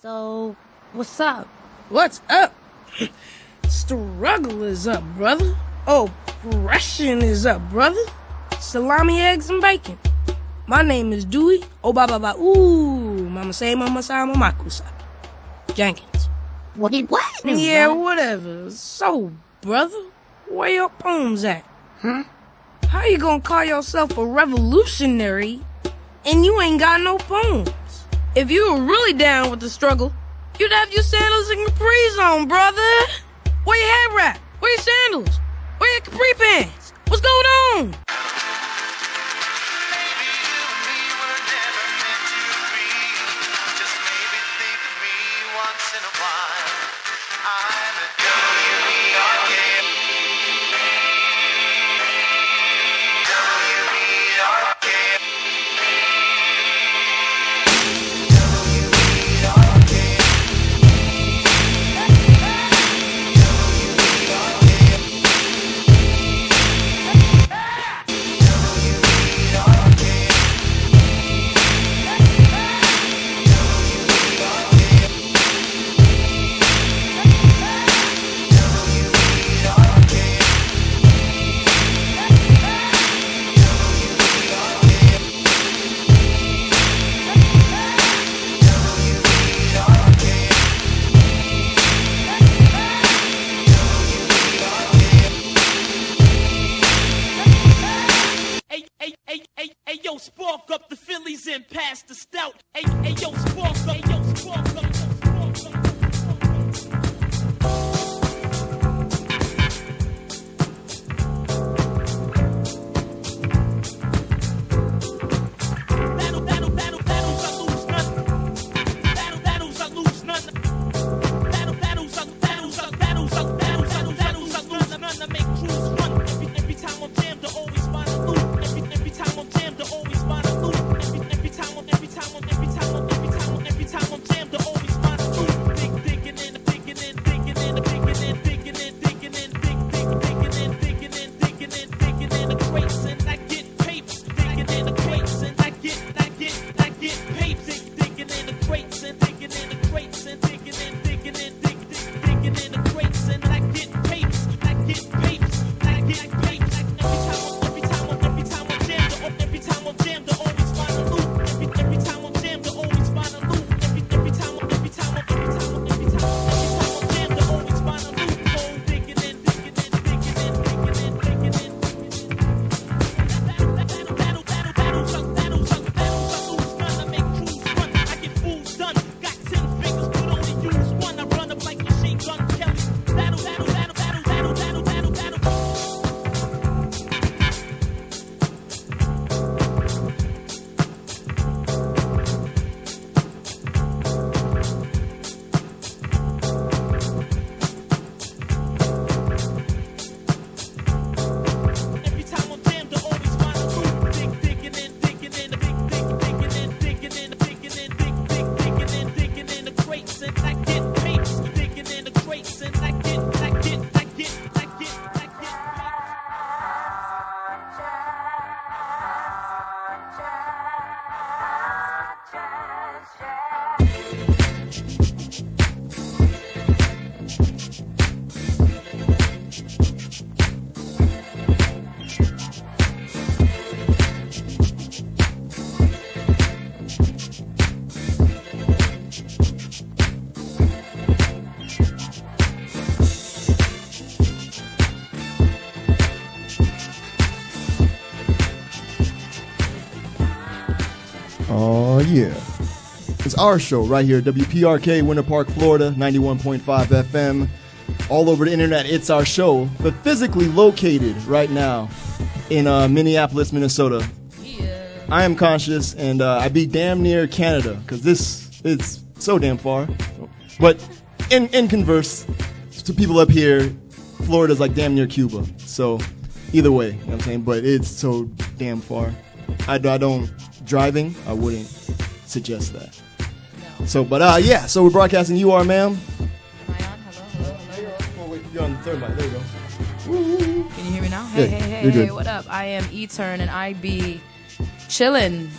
So, what's up? What's up? Struggle is up, brother. Oppression is up, brother. Salami, eggs, and bacon. My name is Dewey. Oh, ba ba ba. Ooh, mama say, mama say, mama kusa. Jenkins. What did what? Yeah, whatever. So, brother, where your poems at? Huh? How you gonna call yourself a revolutionary and you ain't got no poems? If you were really down with the struggle, you'd have your sandals and capris on, brother. Where your head wrap? Where your sandals? Where your capri pants? What's going on? our show right here, WPRK, Winter Park, Florida, 91.5 FM. All over the internet, it's our show, but physically located right now in uh, Minneapolis, Minnesota. Yeah. I am conscious, and uh, I be damn near Canada because this is so damn far. But in in converse to people up here, Florida's like damn near Cuba. So either way, you know what I'm saying. But it's so damn far. I, I don't driving. I wouldn't suggest that. So, but uh, yeah, so we're broadcasting. You are, ma'am. Am I on? Hello, hello, hello. You're on the third mic. There you go. Woo-hoo. Can you hear me now? Hey, yeah, hey, hey, hey, good. what up? I am E-Turn, and I be chilling.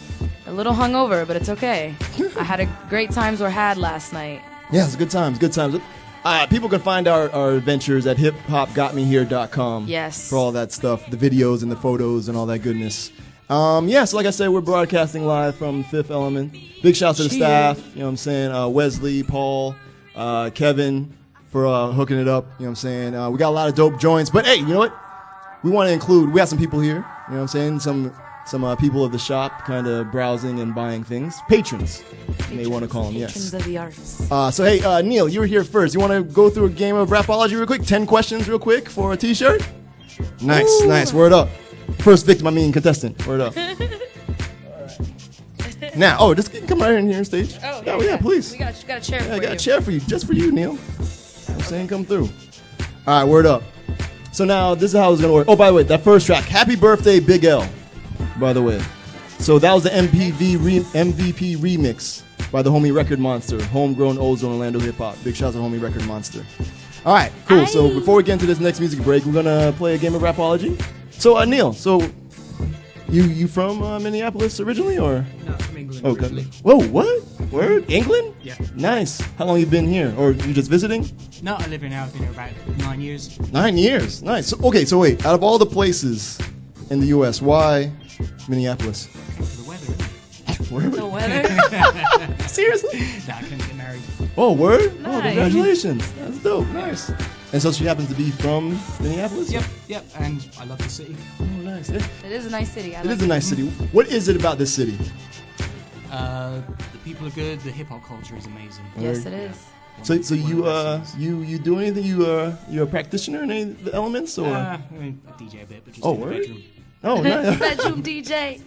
A little hungover, but it's okay. I had a great times or had last night. Yeah, it's good times, good times. Uh, people can find our, our adventures at hiphopgotmehere.com. Yes. For all that stuff, the videos and the photos and all that goodness. Um, yeah, so like I said, we're broadcasting live from Fifth Element. Big shouts to the Cheers. staff, you know what I'm saying? Uh, Wesley, Paul, uh, Kevin for uh, hooking it up, you know what I'm saying? Uh, we got a lot of dope joints, but hey, you know what? We want to include, we have some people here, you know what I'm saying? Some some uh, people of the shop kind of browsing and buying things. Patrons, you may want to call them, yes. Patrons of the arts. Uh, so hey, uh, Neil, you were here first. You want to go through a game of rapology real quick? Ten questions real quick for a T-shirt. Nice, nice. Word up. First victim, I mean contestant. Word up. now, oh, just come right in here on stage. Oh, yeah, yeah, please. We got, got a chair Yeah, I got you. a chair for you, just for you, Neil. I'm saying come through. All right, word up. So now this is how it's gonna work. Oh, by the way, that first track, "Happy Birthday, Big L." By the way, so that was the MPV re- MVP remix by the Homie Record Monster, homegrown Ozone Orlando hip hop. Big shout out to Homie Record Monster. All right, cool. So before we get into this next music break, we're gonna play a game of rapology. So uh, Neil, so you you from uh, Minneapolis originally, or? No, from England Okay. originally. Whoa, what? Word? England? Yeah. Nice. How long you been here? Or you just visiting? No, I live here now. I've been here about nine years. Nine years. Nice. So, okay, so wait. Out of all the places in the U.S., why Minneapolis? The weather. Word? The weather. Seriously? Nah, I couldn't get married. Oh, word? Oh, congratulations. That's dope. Nice. And so she happens to be from Minneapolis? Yep, yep. And I love the city. Oh, nice. It it is a nice city. I it like is a nice city. What is it about this city? Uh, the people are good. The hip hop culture is amazing. Yes, it is. One So, so you uh you you do anything? You uh you're a practitioner in any of the elements or? Uh, I mean, I DJ a bit, but just Oh, in the word? bedroom. oh, nice. Bedroom DJ.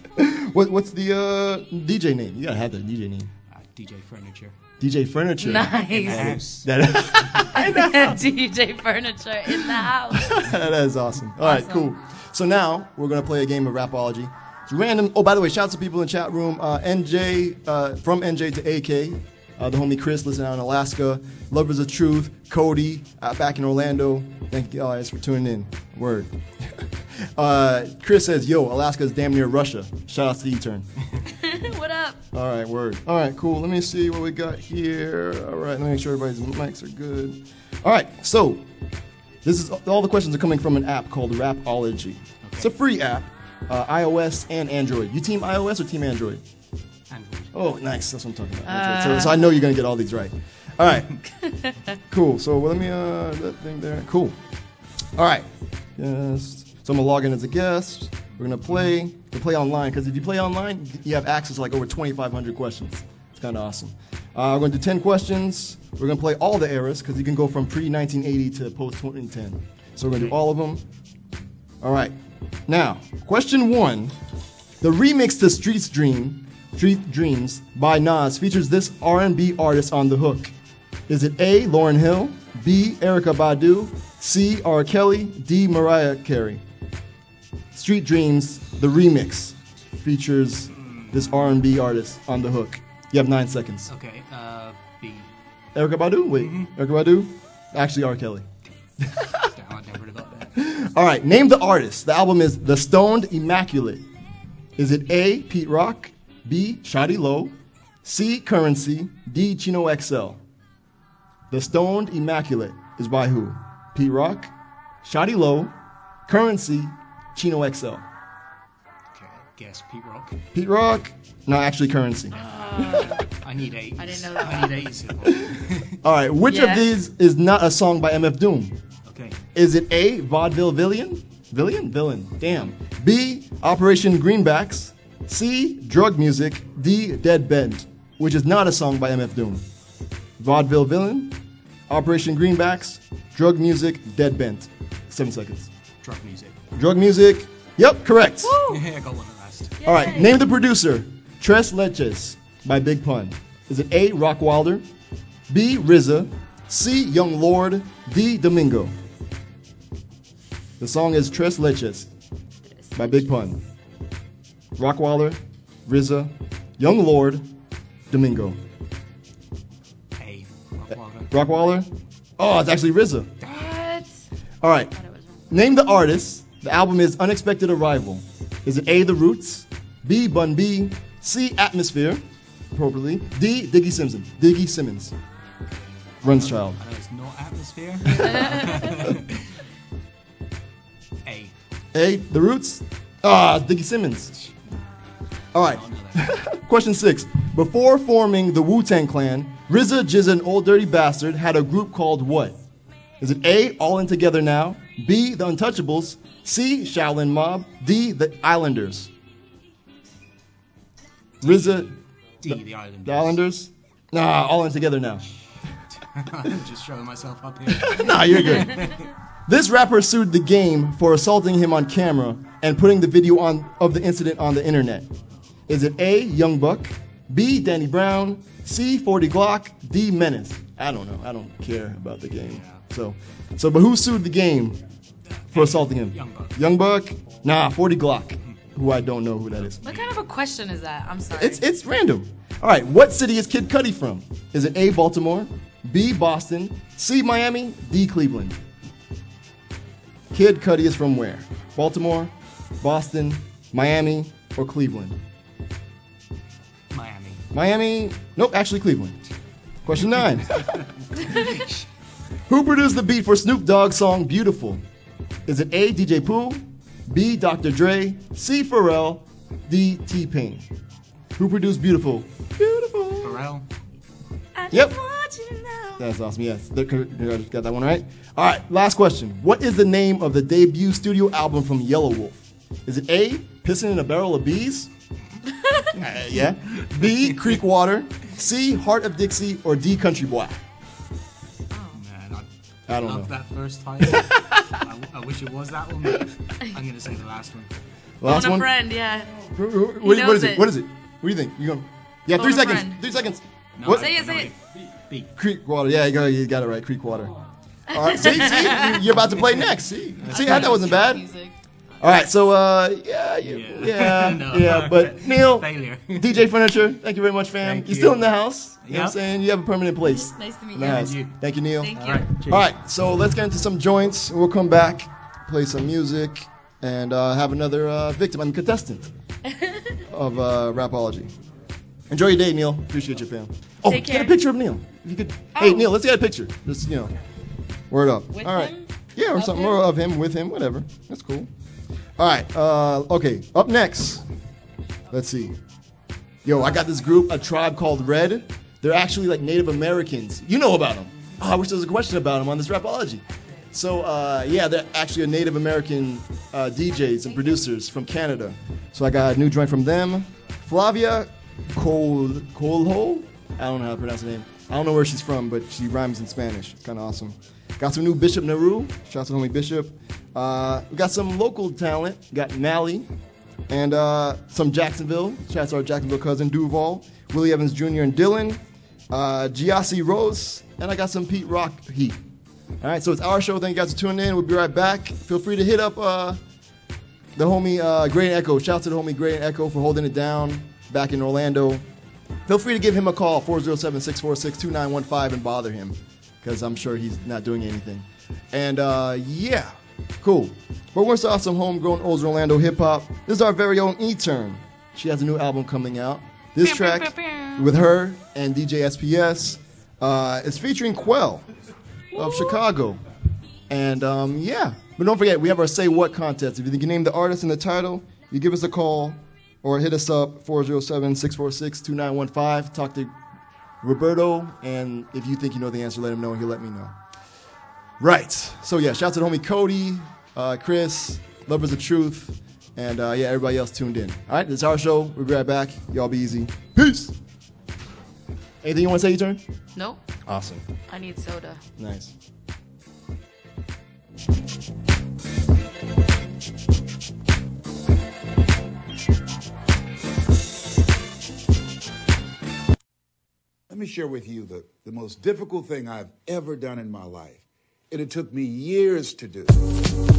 what, what's the uh DJ name? You gotta have the DJ name. Uh, DJ furniture. DJ Furniture. Nice. That, DJ Furniture in the house. that is awesome. All right, Awesome. cool. So now we're gonna play a game of Rapology. It's random. Oh, by the way, shout out to people in the chat room. Uh, NJ uh, from NJ to AK. Uh, the homie Chris listening out in Alaska. Lovers of Truth. Cody uh, back in Orlando. Thank you guys for tuning in. Word. uh, Chris says, "Yo, Alaska is damn near Russia." Shout out to E-turn. what up? All right, word. All right, cool. Let me see what we got here. All right, let me make sure everybody's mics are good. All right, so this is all the questions are coming from an app called Rapology. It's a free app, uh, iOS and Android. You team iOS or team Android? Android. Oh, nice. That's what I'm talking about. Android. So, so I know you're gonna get all these right. All right, cool. So let me uh that thing there. Cool. All right. Yes. So I'm gonna log in as a guest. We're gonna play. We play online because if you play online, you have access to like over 2,500 questions. It's kind of awesome. Uh, we're gonna do 10 questions. We're gonna play all the eras because you can go from pre-1980 to post-2010. So we're gonna do all of them. All right. Now, question one: The remix to Streets Dream, Street Dreams by Nas features this R&B artist on the hook. Is it A. Lauryn Hill, B. Erykah Badu, C. R. Kelly, D. Mariah Carey? Street Dreams, the remix, features this R&B artist on the hook. You have nine seconds. Okay. Uh, B. Erykah Badu? Wait, Erykah Badu? Actually, R. Kelly. I'd have got that. All right, name the artist. The album is The Stoned Immaculate. Is it A. Pete Rock, B. Shotty Low, C. Currency, D. Chino XL? The Stoned Immaculate is by who? Pete Rock, Shotty Low, Currency, Chino XL. Okay. Guess Pete Rock. Pete Rock? No, actually Currency. Ah, I need eight. I didn't know that. I need eight. All right, which Yeah. of these is not a song by MF Doom? Okay. Is it A, Vaudeville Villain? Villain? Villain. Damn. B, Operation Greenbacks. C, Drug Music. D, Dead Bent, which is not a song by MF Doom. Vaudeville Villain, Operation Greenbacks, Drug Music, Dead Bent. Seven seconds. Drug music. Drug Music. Yep, correct. Yeah, I got one last. All right, name the producer. Tres Leches by Big Pun. Is it A, Rockwilder? B, RZA? C, Young Lord? D, Domingo? The song is Tres Leches by Big Pun. Rockwilder, RZA, Young Lord, Domingo. A. Rockwilder. Rock Wilder? Oh, it's actually RZA. What? All right, Thought it was wrong. Name the artist. The album is Unexpected Arrival. Is it A, The Roots, B, Bun B, C. Atmosphere, appropriately. D. Diggy Simpson. Diggy Simmons. Run's child. I know it's not atmosphere. A. A. The Roots. Ah, Diggy Simmons. All right. Question six. Before forming the Wu Tang Clan, RZA, GZA, and Old Dirty Bastard had a group called what? Is it A. All In Together Now? B. The Untouchables? C. Shaolin Mob? D. The Islanders? RZA, D. The Islanders. the Islanders? Nah, All In Together Now. I'm just showing myself up here. nah, you're good. This rapper sued the game for assaulting him on camera and putting the video on of the incident on the internet. Is it A. Young Buck, B. Danny Brown, C. 40 Glock, D. Menace? I don't know. I don't care about the game. So, so but who sued the game for assaulting him? Young Buck. Young Buck? Nah, 40 Glock. Who I don't know who that is. What kind of a question is that? I'm sorry. It's it's random. All right, what city is Kid Cudi from? Is it A. Baltimore, B. Boston, C. Miami, D. Cleveland? Kid Cudi is from where? Baltimore, Boston, Miami, or Cleveland? Miami. Miami? Nope, actually Cleveland. Question nine. Who produced the beat for Snoop Dogg's song Beautiful? Is it A. DJ Pooh, B. Dr. Dre, C. Pharrell, D. T Pain? Who produced Beautiful? Beautiful. Pharrell. Yep. That's awesome. Yes, the- you got that one right. All right, last question. What is the name of the debut studio album from Yelawolf? Is it A. Pissing in a Barrel of Bees? Uh, yeah. B. Creek Water. C. Heart of Dixie. Or D. Country Boy? I, I don't love know. that first title. I, I wish it was that one, but I'm gonna say the last one. Last on a one. friend, yeah. Who- who- What, He what knows is it? it. What is it? What do you think? You going? Yeah, three a seconds. friend. Three seconds. No, What? Say it, say it. B. Creek Water. Yeah, you got, you got it right. Creek Water. All right. See, see, you- you're about to play next. See, see how that wasn't bad. Music. All right, so uh, yeah, you, yeah, Yeah. yeah, No. but Neil, Failure. DJ Furniture, thank you very much, fam. Thank You're you. still in the house. You know what I'm saying? You have a permanent place. Nice to meet in you. house. you. Thank you, Neil. Thank you. All right. All right, so let's get into some joints. We'll come back, play some music, and uh, have another uh, victim, I mean contestant of uh, Rapology. Enjoy your day, Neil. Appreciate you, fam. Oh, Take get a picture of Neil. If you could. Hey, Oh. Neil, let's get a picture. Just you know, word up. With All right. him? Yeah, or Of something, him? or of him, with him, whatever. That's cool. All right. Uh, okay. Up next, let's see. Yo, I got this group, a tribe called Red. They're actually like Native Americans. You know about them. Oh, I wish there was a question about them on this Rapology. So, uh, yeah, they're actually a Native American uh, DJs and producers from Canada. So I got a new joint from them. Flavia Col- Colho? I don't know how to pronounce her name. I don't know where she's from, but she rhymes in Spanish. It's kind of awesome. Got some new Bishop Nehru. Shout out to homie Bishop. Uh, we got some local talent. Got Mally and uh, some Jacksonville. Shout out to our Jacksonville cousin Duval, Willie Evans Jr. and Dylan, uh, Giassi Rose, and I got some Pete Rock Heat. All right, so it's our show. Thank you guys for tuning in. We'll be right back. Feel free to hit up uh, the homie uh, and Echo. Shout out to the homie Gray and Echo for holding it down back in Orlando. Feel free to give him a call, 407 646 2915, and bother him because I'm sure he's not doing anything. And uh, yeah, cool. But we're going to start off some homegrown old Orlando hip hop. This is our very own E Turn. She has a new album coming out. This track with her and DJ SPS uh, is featuring Qwel of Chicago. And um, yeah, but don't forget, we have our Say What contest. If you can name the artist and the title, you give us a call or hit us up 407 646 2915. Talk to Roberto, and if you think you know the answer, let him know, and he'll let me know. Right. So yeah, shout out to the homie Cody, uh, Chris, Lovers of Truth, and uh, yeah, everybody else tuned in. All right, this is our show. We'll be right back. Y'all be easy. Peace. Anything you want to say, you turn? Nope. Awesome. I need soda. Nice. Let me share with you the, the most difficult thing I've ever done in my life. And it took me years to do.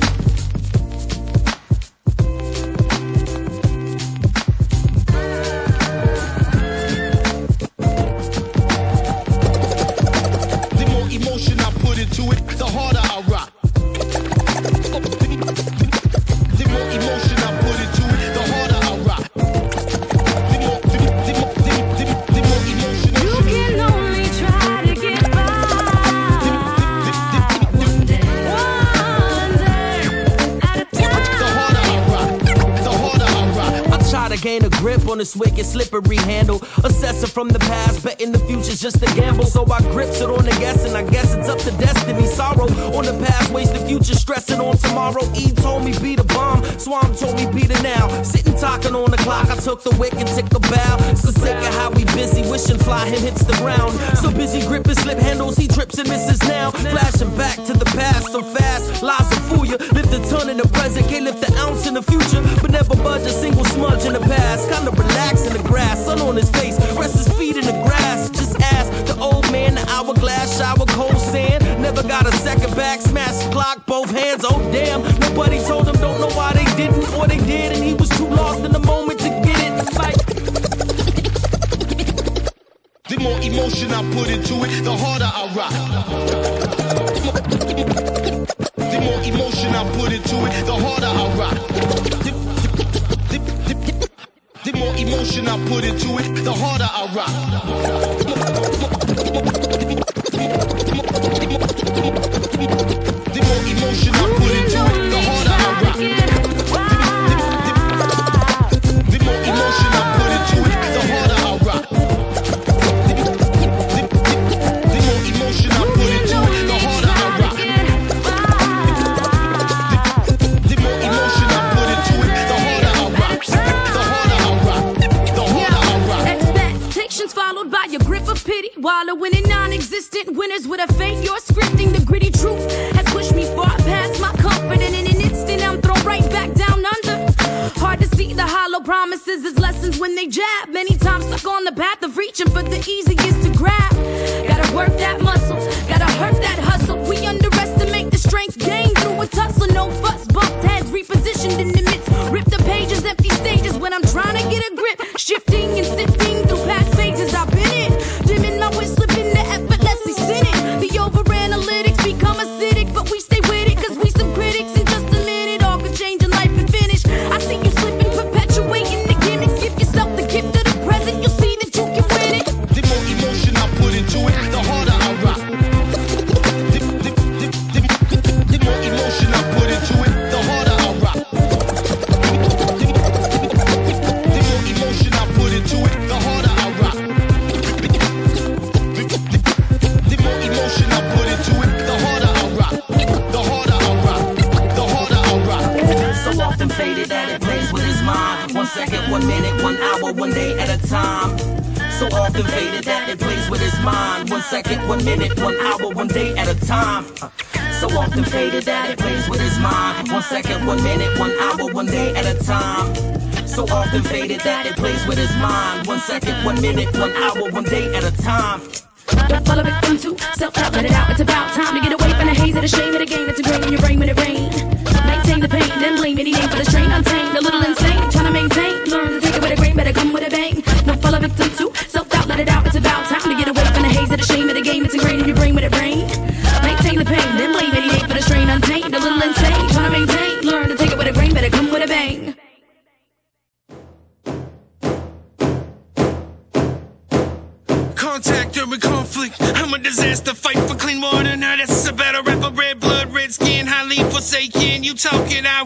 On this wicked slippery handle. Assessor from the past, betting the future's just a gamble. So I grips it on the guess, and I guess it's up to destiny. Sorrow on the past, waste the future, stressing on tomorrow. E told me be the bomb, Swamp told me be the now. Sitting talking on the clock, I took the wick and took a bow. So sick of how we busy, wishing fly him hits the ground. So busy gripping slip handles, he trips and misses now. Flashing back to the past, so fast, lies will fool you. Lift a ton in the present, can't lift an ounce in the future, but never budge a single smudge in the past. Kinda relax in the grass, sun on his face, rest his feet in the grass. Just ask the old man, the hourglass, shower, cold sand. Never got a second back, smash clock, both hands. Oh damn, nobody told him, don't know why they didn't or they did, and he was too lost in the moment to get it. Like, The more emotion I put into it, the harder I rock. The more emotion I put into it, the harder I rock. Emotion I put into it, the harder I rock. Promises as lessons when they jab. Many times stuck on the path of reaching for the easiest to grab. Gotta work that muscle, gotta hurt that hustle. We underestimate the strength gained through a tussle. No fuss, bumped heads repositioned in the midst. Rip the pages, empty stages when I'm trying to get a grip. Shifting second, one minute, one hour, one day at a time. So often faded that it plays with his mind. One second, one minute, one hour, one day at a time. So often faded that it plays with his mind. One second, one minute, one hour, one day at a time. So often faded that it plays with his mind. One second, one minute, one hour, one day at a time. Don't fall a victim to self-doubt, let it out. It's about time to get away from the haze of the shame of the game. It's ingrained in your brain when it rain. Maintain the pain, then blame any name for the strain. Untamed, a little insane, game. It's ingrained in your brain when it rain. Maintain the pain, then blame any name for the strain. Untamed, a little insane, trying to maintain. Learn to take it with a grain, better come with a bang. Contact during conflict. I'm a disaster. Fight for clean water. Now that's a battle rapper. Red blood, red skin, highly forsaken. You talking, I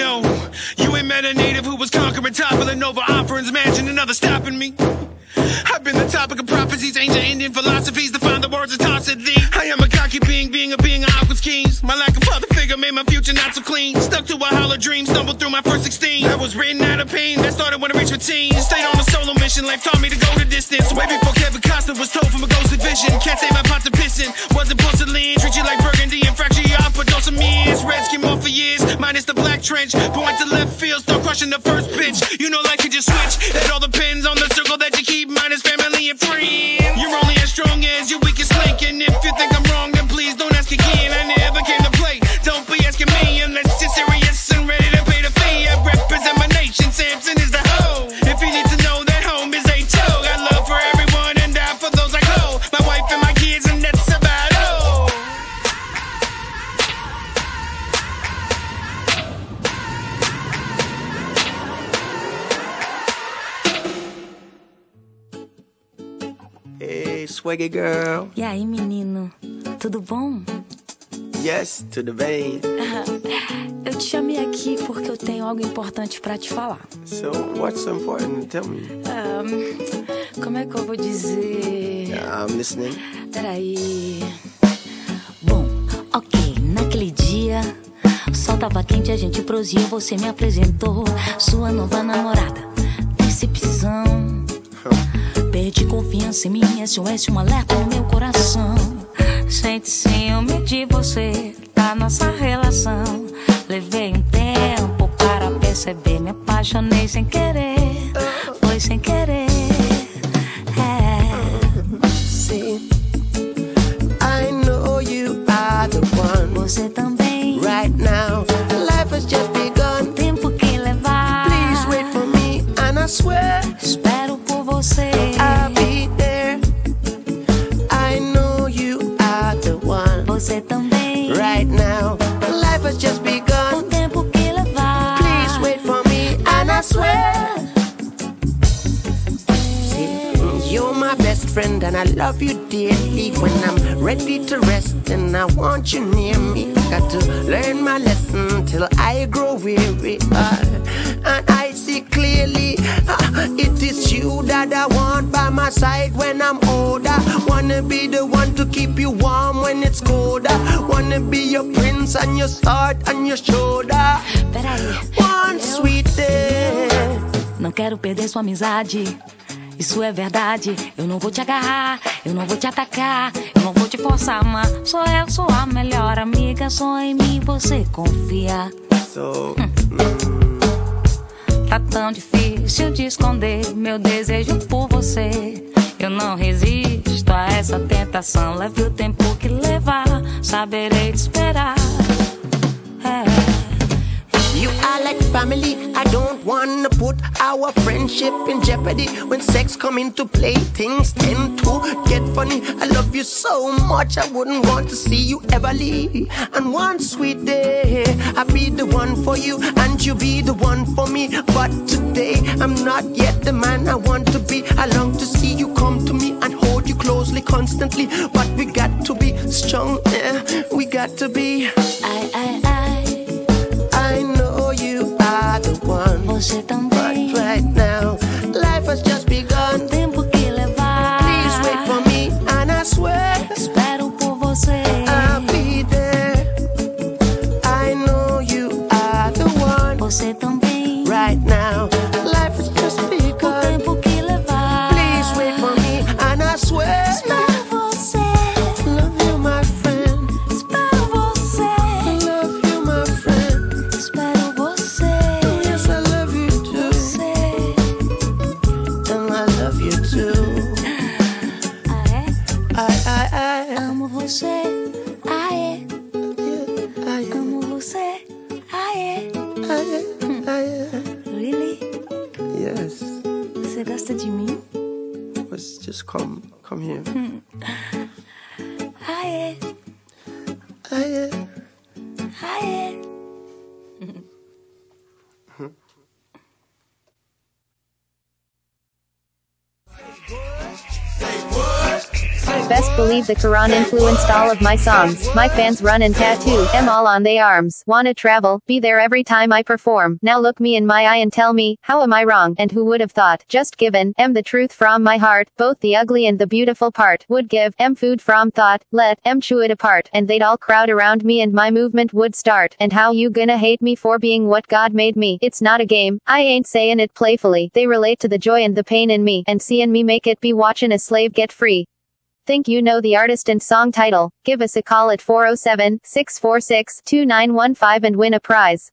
No, you ain't met a native who was conquering, toppling over offerings, imagine another stopping me. I've been the topic of prophecies, ancient Indian philosophies, to find the words and toss at thee. I am of figure made my future not so clean. Stuck to a hollow dream, stumbled through my first 16. I was written out of pain, that started when I reached my teens. Stayed on a solo mission, life taught me to go the distance. Way before Kevin Costner was told from a ghostly vision. Can't say my pot to pissing, wasn't porcelain. Treat you like burgundy and fracture your off, but don't some years. Red skin more for years, minus the black trench. Point to left field, start crushing the first pitch. You know, life could just switch. It all depends on the circle that you keep, minus family and friends. You're only as strong as your weakest link, and if you think Girl. E aí, menino? Tudo bom? Yes, tudo bem. Eu te chamei aqui porque eu tenho algo importante pra te falar. So, what's important? Tell me. Ahn, como é que eu vou dizer? I'm listening. Peraí. Bom, ok, naquele dia. O sol tava quente, a gente prosseguiu, você me apresentou. Sua nova namorada. Decepção. Perdi confiança em mim, SOS, um alerta no meu coração. Sente ciúme de você, da nossa relação. Levei um tempo para perceber, me apaixonei sem querer. Foi sem querer. É. See, I know you are the one. Você também. Right now, friend, and I love you dearly. When I'm ready to rest, and I want you near me. Got to learn my lesson till I grow weary. Uh, and I see clearly uh, it is you that I want by my side when I'm older. Wanna be the one to keep you warm when it's colder. Wanna be your prince and your star on your shoulder. Peraí. One sweet day. Não quero perder sua amizade. Isso é verdade. Eu não vou te agarrar, eu não vou te atacar, eu não vou te forçar, mas sou eu, sou a melhor amiga. Só em mim você confia. So, Tá tão difícil de esconder meu desejo por você. Eu não resisto a essa tentação. Leve o tempo que levar, saberei te esperar. Are like family. I don't wanna put our friendship in jeopardy. When sex come into play, things tend to get funny. I love you so much, I wouldn't want to see you ever leave. And one sweet day, I'll be the one for you, and you'll be the one for me. But today, I'm not yet the man I want to be. I long to see you come to me and hold you closely, constantly. But we got to be strong, yeah. We got to be. Let's just come, come here. Ah, é? I, the Quran influenced all of my songs. My fans run and tattoo M all on they arms. Wanna travel, be there every time I perform. Now look me in my eye and tell me, how am I wrong? And who would have thought? Just given, M the truth from my heart, both the ugly and the beautiful part. Would give, M food from thought, let, M chew it apart. And they'd all crowd around me and my movement would start. And how you gonna hate me for being what God made me? It's not a game, I ain't saying it playfully. They relate to the joy and the pain in me, and seeing me make it be watching a slave get free. Think you know the artist and song title? Give us a call at 407 646 2915 and win a prize.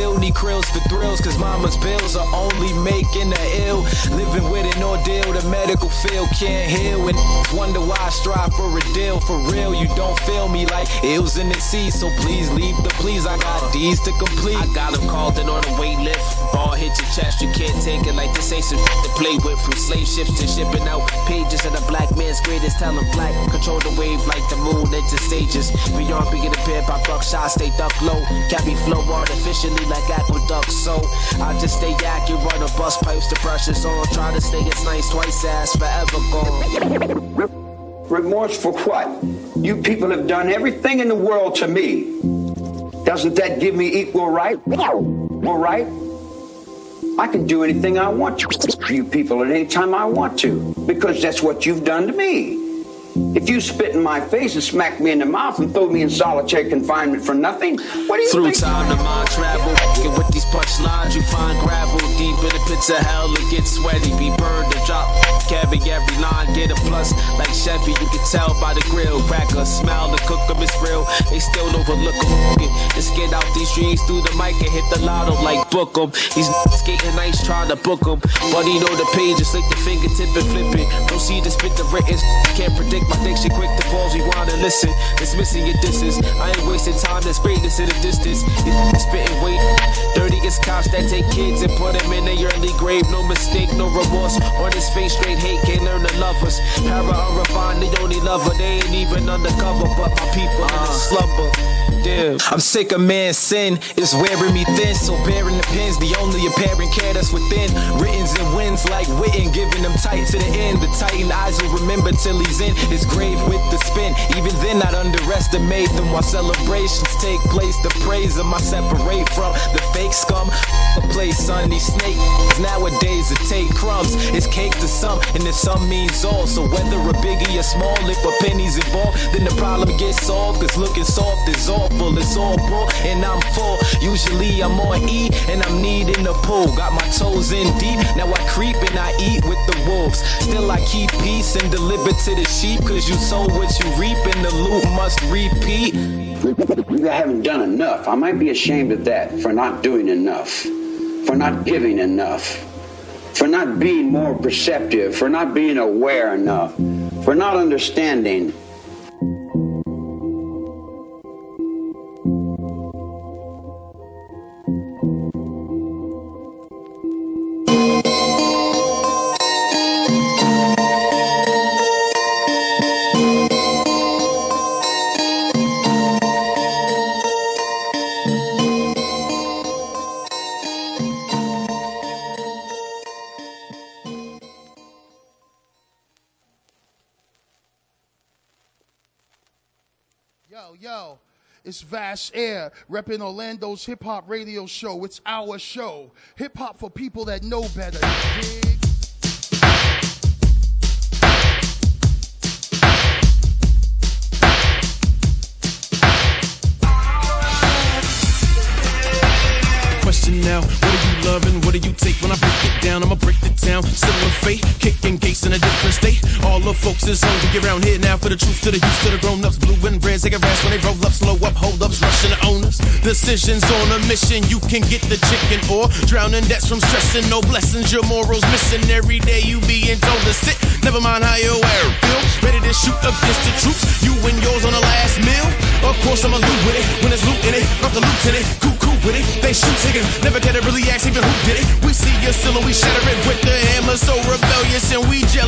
Still need krills for thrills. Cause mama's bills are only making the ill. Living with an ordeal, the medical field can't heal. And wonder why I strive for a deal. For real, you don't feel me like ills in the sea. So please leave the please. I got D's to complete. I got him called in on a weight lift. Ball hit your chest, you can't take it like this ain't some to play with. From slave ships to shipping out pages of the black man's greatest. Him black, control the wave like the moon into stages. Beyond being impaired by buckshot, stay duck low. Carry flow artificially like aqueducts. So I just stay accurate, a bus pipes, the pressure's on. Try to stay it's nice, twice ass, forever gone. Remorse for what? You people have done everything in the world to me. Doesn't that give me equal right? Equal right? I can do anything I want to you people at any time I want to because that's what you've done to me. If you spit in my face and smack me in the mouth and throw me in solitary confinement for nothing, what do you Through think? time, the mind travel. Get with these punchlines, you find gravel deep in the pits of hell. It gets sweaty, be burned to drop. Carry every line, get a plus. Like Chevy, you can tell by the grill. Crack a smile, the cook cook 'em is real. They still overlook 'em. Just get out these streets through the mic and hit the lotto like book 'em. These skating nice trying to book 'em. But he know the pages, lick the fingertip and flip it. Don't see the spit the written. Can't predict my diction, quick to pause, we wanna listen. Dismissing your disses. I ain't wasting time, there's greatness in the distance. It's spitting weight. Dirty is cops that take kids and put them in a early grave. No mistake, no remorse. On his face, straight hate, can't learn to love us. Para unrefined, they only love her. They ain't even undercover, but my people in a slumber. Damn. I'm sick of man's sin, it's wearing me thin. So bearing the pins, the only apparent care that's within. Writtens and wins like Witten, giving them tight to the end. The titan eyes will remember till he's in his grave with the spin. Even then, I'd underestimate them while celebrations take place. The praise of my separate from the fake scum. A place, son, these snake. Nowadays, it take crumbs. It's cake to some, and if some means all. So whether a biggie or small, if a penny's involved, then the problem gets solved. Cause looking soft is awful, it's all bull, and I'm full. Usually I'm on E, and I'm needing a pull. Got my toes in deep, now I creep and I eat with the wolves. Still I keep peace and deliver to the sheep, cause you sow what you reap, and the loot must repeat. You haven't done enough. I might be ashamed of that for not doing enough, for not giving enough, for not being more perceptive, for not being aware enough, for not understanding. Yo, yo, it's Vash Air, repping Orlando's hip hop radio show. It's our show. Hip hop for people that know better. What do you take when I break it down? I'ma break the town. In fate, kicking gates in a different state. All the folks is hungry around here now for the truth to the youth to the grown ups. Blue and red, they get rest when they roll up, slow up, hold ups, rushing the owners. Decisions on a mission, you can get the chicken or drowning debts from stressing. No blessings, your morals missing. Every day you being told to sit. Never mind how you wear feel. Ready to shoot against the troops. You and yours on the last meal. Of course I'ma loot with it when it's loot in it. Off the lieutenant, cool with it. They shoot chicken, never get to really ask even who did it. We see your silhouette, we shatter it with the hammer. So rebellious and we jealous.